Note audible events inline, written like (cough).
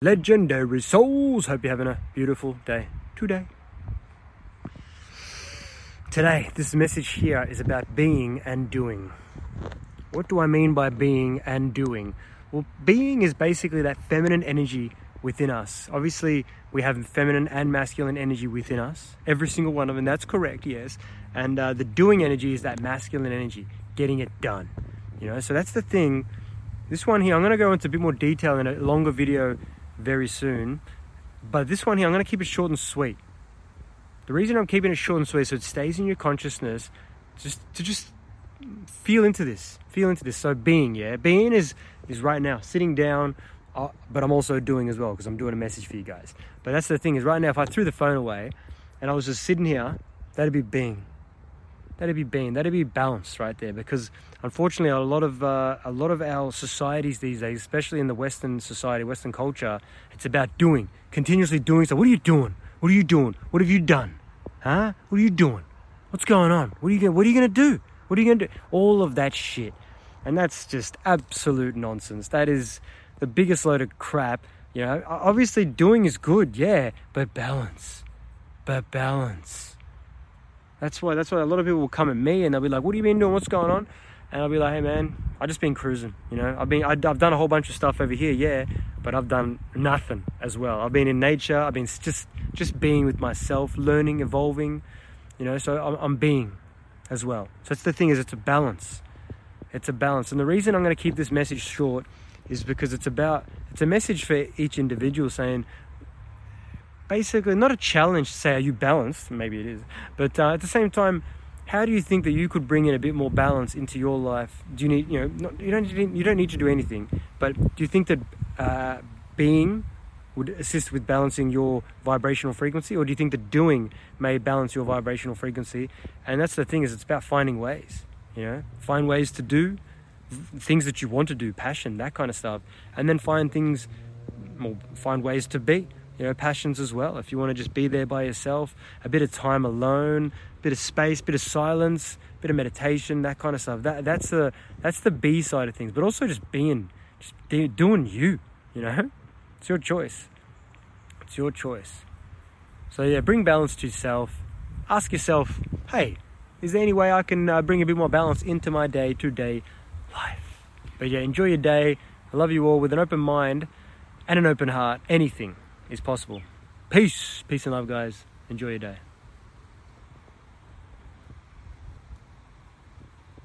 Legendary souls. Hope you're having a beautiful day today. Today, this message here is about being and doing. What do I mean by being and doing? Well, being is basically that feminine energy within us. Obviously, we have feminine and masculine energy within us, every single one of them. That's correct, yes. And uh, the doing energy is that masculine energy, getting it done. You know, so that's the thing. This one here, I'm going to go into a bit more detail in a longer video very soon. But this one here, I'm going to keep it short and sweet. The reason I'm keeping it short and sweet so it stays in your consciousness, just to just feel into this, feel into this. So being, yeah, being is is right now sitting down, uh, but I'm also doing as well because I'm doing a message for you guys. But that's the thing is right now, if I threw the phone away and I was just sitting here, that'd be being. That'd be being. That'd be balance right there because unfortunately, a lot of uh, a lot of our societies these days, especially in the Western society, Western culture, it's about doing, continuously doing. So, what are you doing? What are you doing? What have you done? Huh? What are you doing? What's going on? What are you gonna, What are you gonna do? What are you gonna do? All of that shit, and that's just absolute nonsense. That is the biggest load of crap. You know, obviously doing is good, yeah, but balance, but balance. That's why. That's why a lot of people will come at me and they'll be like, "What have you been doing? What's going on?" and I'll be like, hey man, I just been cruising. You know, I've been I've done a whole bunch of stuff over here, yeah, but I've done nothing as well. I've been in nature. I've been just just being with myself, learning, evolving. You know, so I'm, I'm being as well. So that's the thing is, it's a balance. It's a balance, and the reason I'm going to keep this message short is because it's about it's a message for each individual saying basically not a challenge to say are you balanced maybe it is but uh, at the same time how do you think that you could bring in a bit more balance into your life? Do you need, you know, not, you don't you don't need to do anything, but do you think that uh, being would assist with balancing your vibrational frequency, or do you think that doing may balance your vibrational frequency? And that's the thing is, it's about finding ways. You know, find ways to do things that you want to do, passion, that kind of stuff, and then find things, well, find ways to be you know, passions as well. If you want to just be there by yourself, a bit of time alone, a bit of space, a bit of silence, a bit of meditation, that kind of stuff. That that's the that's the B side of things. But also just being, just doing you. You know, (laughs) it's your choice. It's your choice. So yeah, bring balance to yourself. Ask yourself, hey, is there any way I can uh, bring a bit more balance into my day-to-day life? But yeah, enjoy your day. I love you all with an open mind and an open heart. Anything is possible. Peace. Peace and love, guys. Enjoy your day.